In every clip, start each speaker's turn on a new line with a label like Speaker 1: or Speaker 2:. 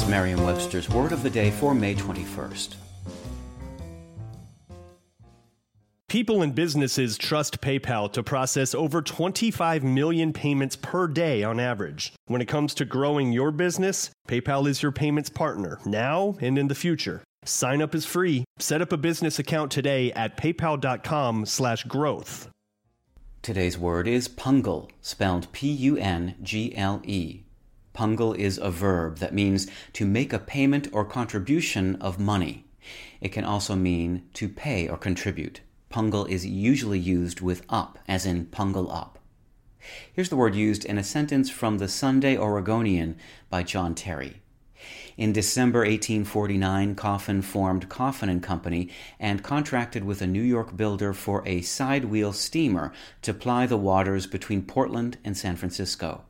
Speaker 1: It's Merriam Webster's Word of the Day for May 21st.
Speaker 2: People and businesses trust PayPal to process over 25 million payments per day on average. When it comes to growing your business, PayPal is your payments partner now and in the future. Sign up is free. Set up a business account today at paypal.com/growth.
Speaker 1: Today's word is pungle, spelled P U N G L E. Pungle is a verb that means to make a payment or contribution of money. It can also mean to pay or contribute. Pungle is usually used with up, as in pungle up. Here's the word used in a sentence from the Sunday Oregonian by John Terry. In December 1849, Coffin formed Coffin and Company and contracted with a New York builder for a side wheel steamer to ply the waters between Portland and San Francisco.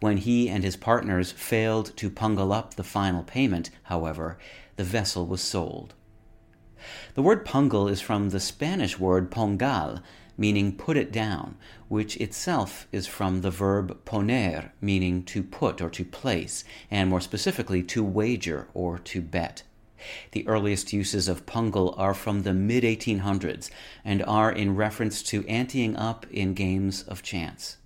Speaker 1: When he and his partners failed to pungle up the final payment, however, the vessel was sold. The word pungle is from the Spanish word póngale, meaning put it down, which itself is from the verb poner, meaning to put or to place, and more specifically to wager or to bet. The earliest uses of pungle are from the mid 1800s and are in reference to anteing up in games of chance.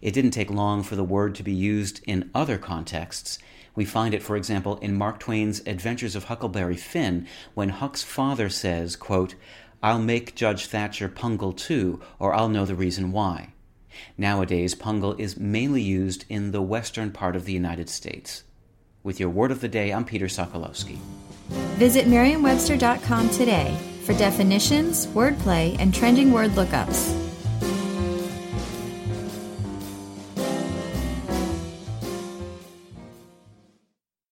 Speaker 1: It didn't take long for the word to be used in other contexts. We find it, for example, in Mark Twain's Adventures of Huckleberry Finn, when Huck's father says, quote, I'll make Judge Thatcher pungle too, or I'll know the reason why. Nowadays, pungle is mainly used in the western part of the United States. With your word of the day, I'm Peter Sokolowski.
Speaker 3: Visit Merriam-Webster.com today for definitions, wordplay, and trending word lookups.